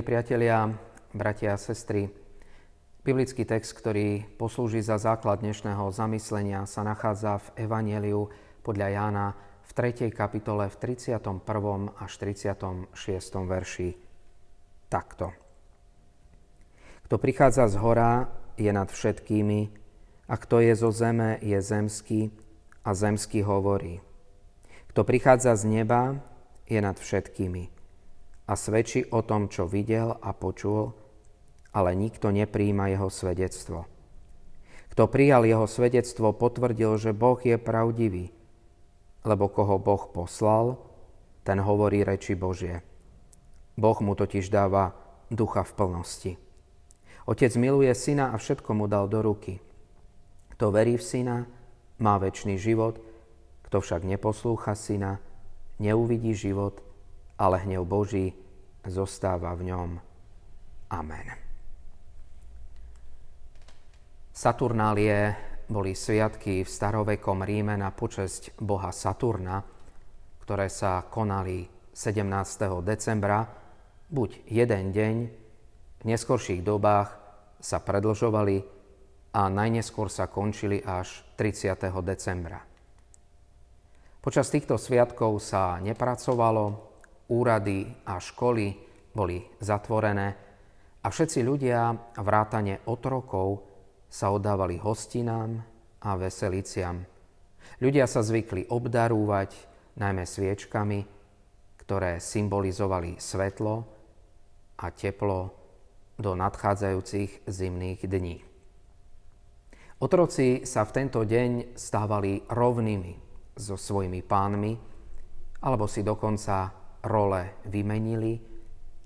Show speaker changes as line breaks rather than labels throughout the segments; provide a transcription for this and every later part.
Milí priatelia, bratia a sestry, biblický text, ktorý poslúži za základ dnešného zamyslenia, sa nachádza v Evangeliu podľa Jána v 3. kapitole v 31. až 36. verši takto. Kto prichádza z hora, je nad všetkými, a kto je zo zeme, je zemský, a zemský hovorí. Kto prichádza z neba, je nad všetkými a svedčí o tom, čo videl a počul, ale nikto nepríjima jeho svedectvo. Kto prijal jeho svedectvo, potvrdil, že Boh je pravdivý, lebo koho Boh poslal, ten hovorí reči Božie. Boh mu totiž dáva ducha v plnosti. Otec miluje syna a všetko mu dal do ruky. Kto verí v syna, má väčší život, kto však neposlúcha syna, neuvidí život, ale hnev Boží zostáva v ňom. Amen. Saturnálie boli sviatky v starovekom Ríme na počesť boha Saturna, ktoré sa konali 17. decembra, buď jeden deň, v neskorších dobách sa predlžovali a najneskôr sa končili až 30. decembra. Počas týchto sviatkov sa nepracovalo, úrady a školy boli zatvorené a všetci ľudia, vrátane otrokov, sa oddávali hostinám a veseliciam. Ľudia sa zvykli obdarúvať najmä sviečkami, ktoré symbolizovali svetlo a teplo do nadchádzajúcich zimných dní. Otroci sa v tento deň stávali rovnými so svojimi pánmi, alebo si dokonca role vymenili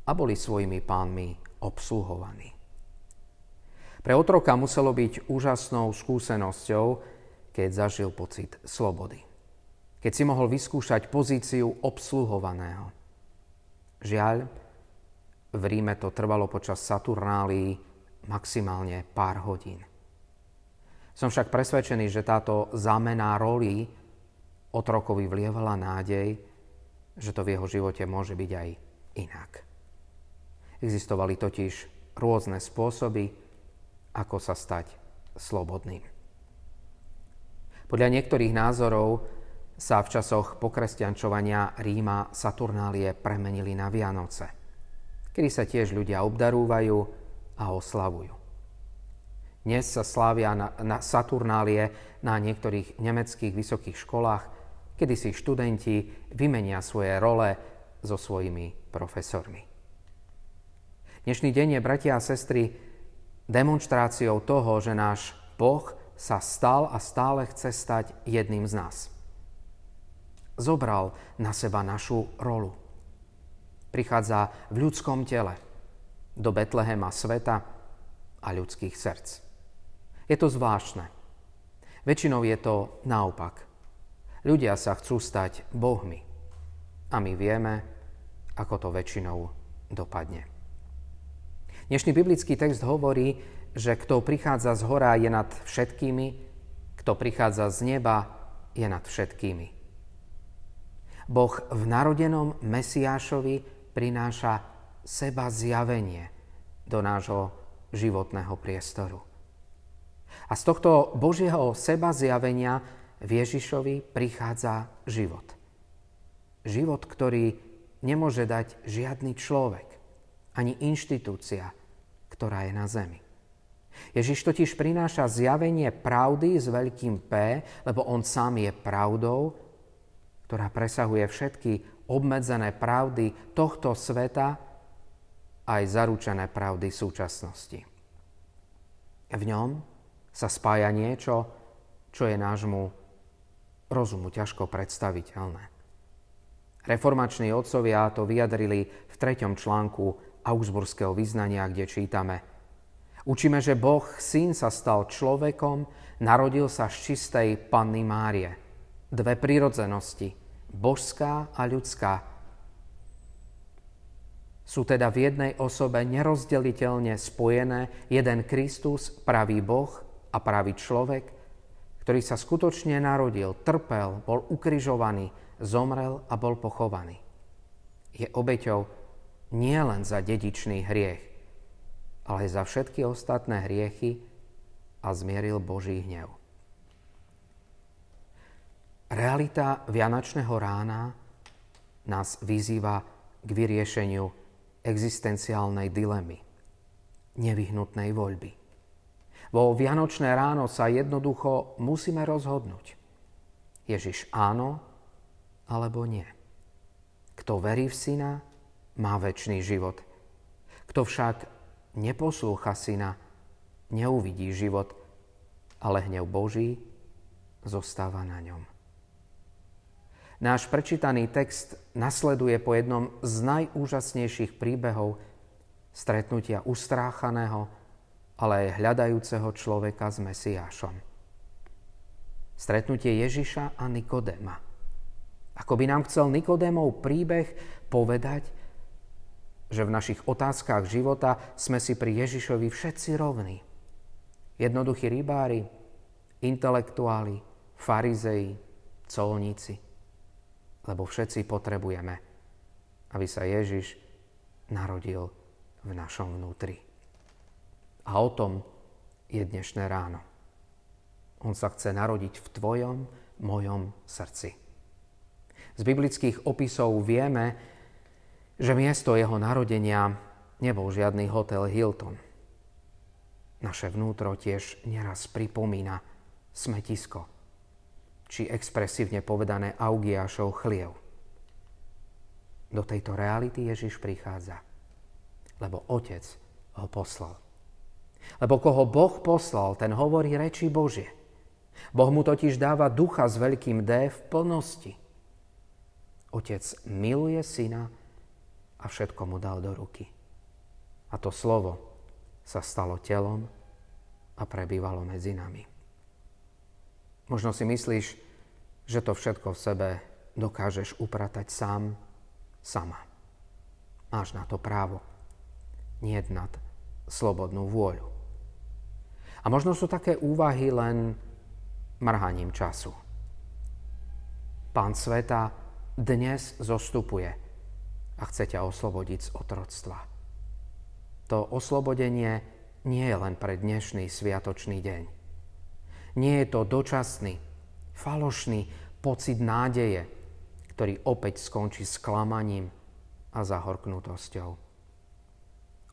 a boli svojimi pánmi obsluhovaní. Pre otroka muselo byť úžasnou skúsenosťou, keď zažil pocit slobody. Keď si mohol vyskúšať pozíciu obsluhovaného. Žiaľ, v Ríme to trvalo počas Saturnálii maximálne pár hodín. Som však presvedčený, že táto zámená roli otrokovi vlievala nádej, že to v jeho živote môže byť aj inak. Existovali totiž rôzne spôsoby, ako sa stať slobodným. Podľa niektorých názorov sa v časoch pokresťančovania Ríma Saturnálie premenili na Vianoce, kedy sa tiež ľudia obdarúvajú a oslavujú. Dnes sa slávia na, na Saturnálie na niektorých nemeckých vysokých školách kedy si študenti vymenia svoje role so svojimi profesormi. Dnešný deň je, bratia a sestry, demonstráciou toho, že náš Boh sa stal a stále chce stať jedným z nás. Zobral na seba našu rolu. Prichádza v ľudskom tele do Betlehema sveta a ľudských srdc. Je to zvláštne. Väčšinou je to naopak. Ľudia sa chcú stať bohmi. A my vieme, ako to väčšinou dopadne. Dnešný biblický text hovorí, že kto prichádza z hora je nad všetkými, kto prichádza z neba je nad všetkými. Boh v narodenom Mesiášovi prináša seba zjavenie do nášho životného priestoru. A z tohto Božieho seba zjavenia v Ježišovi prichádza život. Život, ktorý nemôže dať žiadny človek, ani inštitúcia, ktorá je na zemi. Ježiš totiž prináša zjavenie pravdy s veľkým P, lebo on sám je pravdou, ktorá presahuje všetky obmedzené pravdy tohto sveta aj zaručené pravdy súčasnosti. V ňom sa spája niečo, čo je nášmu rozumu ťažko predstaviteľné. Reformační otcovia to vyjadrili v treťom článku Augsburského vyznania, kde čítame Učíme, že Boh, syn sa stal človekom, narodil sa z čistej Panny Márie. Dve prírodzenosti, božská a ľudská, sú teda v jednej osobe nerozdeliteľne spojené jeden Kristus, pravý Boh a pravý človek, ktorý sa skutočne narodil, trpel, bol ukrižovaný, zomrel a bol pochovaný. Je obeťou nie len za dedičný hriech, ale za všetky ostatné hriechy a zmieril Boží hnev. Realita Vianočného rána nás vyzýva k vyriešeniu existenciálnej dilemy, nevyhnutnej voľby. Vo Vianočné ráno sa jednoducho musíme rozhodnúť. Ježiš áno alebo nie. Kto verí v syna, má väčší život. Kto však neposlúcha syna, neuvidí život, ale hnev Boží zostáva na ňom. Náš prečítaný text nasleduje po jednom z najúžasnejších príbehov stretnutia ustráchaného, ale aj hľadajúceho človeka s Mesiášom. Stretnutie Ježiša a Nikodéma. Ako by nám chcel Nikodémov príbeh povedať, že v našich otázkach života sme si pri Ježišovi všetci rovní. Jednoduchí rybári, intelektuáli, farizei, colníci. Lebo všetci potrebujeme, aby sa Ježiš narodil v našom vnútri. A o tom je dnešné ráno. On sa chce narodiť v tvojom, mojom srdci. Z biblických opisov vieme, že miesto jeho narodenia nebol žiadny hotel Hilton. Naše vnútro tiež neraz pripomína smetisko, či expresívne povedané Augiášov chliev. Do tejto reality Ježiš prichádza, lebo Otec ho poslal. Lebo koho Boh poslal, ten hovorí reči Božie. Boh mu totiž dáva ducha s veľkým D v plnosti. Otec miluje syna, a všetko mu dal do ruky. A to slovo sa stalo telom a prebývalo medzi nami. Možno si myslíš, že to všetko v sebe dokážeš upratať sám, sama. Máš na to právo. Nie nad slobodnú vôľu. A možno sú také úvahy len mrhaním času. Pán sveta dnes zostupuje a chce ťa oslobodiť z otroctva. To oslobodenie nie je len pre dnešný sviatočný deň. Nie je to dočasný, falošný pocit nádeje, ktorý opäť skončí sklamaním a zahorknutosťou.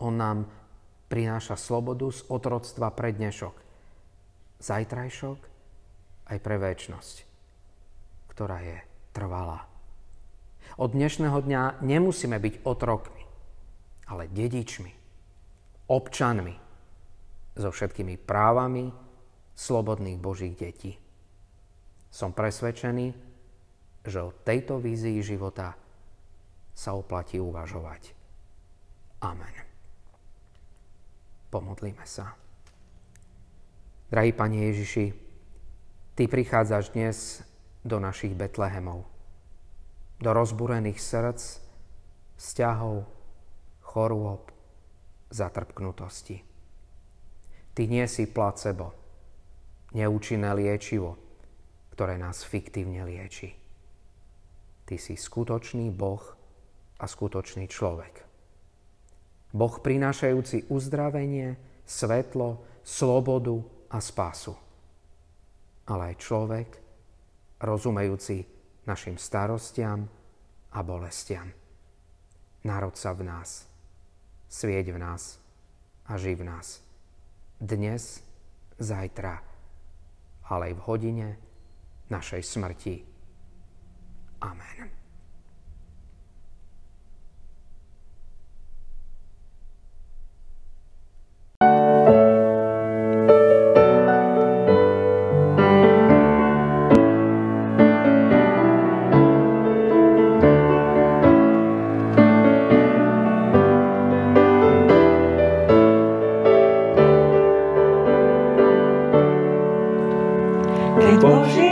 On nám prináša slobodu z otroctva pre dnešok, zajtrajšok aj pre väčnosť, ktorá je trvalá. Od dnešného dňa nemusíme byť otrokmi, ale dedičmi, občanmi, so všetkými právami slobodných Božích detí. Som presvedčený, že o tejto vízii života sa oplatí uvažovať. Amen. Pomodlíme sa. Drahý Pane Ježiši, Ty prichádzaš dnes do našich Betlehemov do rozbúrených srdc, vzťahov, chorôb, zatrpknutosti. Ty nie si placebo, neúčinné liečivo, ktoré nás fiktívne lieči. Ty si skutočný Boh a skutočný človek. Boh prinášajúci uzdravenie, svetlo, slobodu a spásu. Ale aj človek, rozumejúci našim starostiam a bolestiam. Narod sa v nás, svieť v nás a živ v nás. Dnes, zajtra, ale aj v hodine našej smrti. Amen.
Keď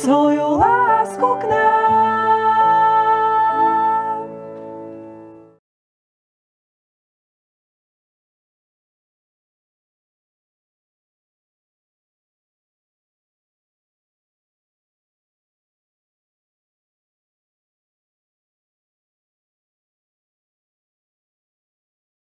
svoju lásku k nám.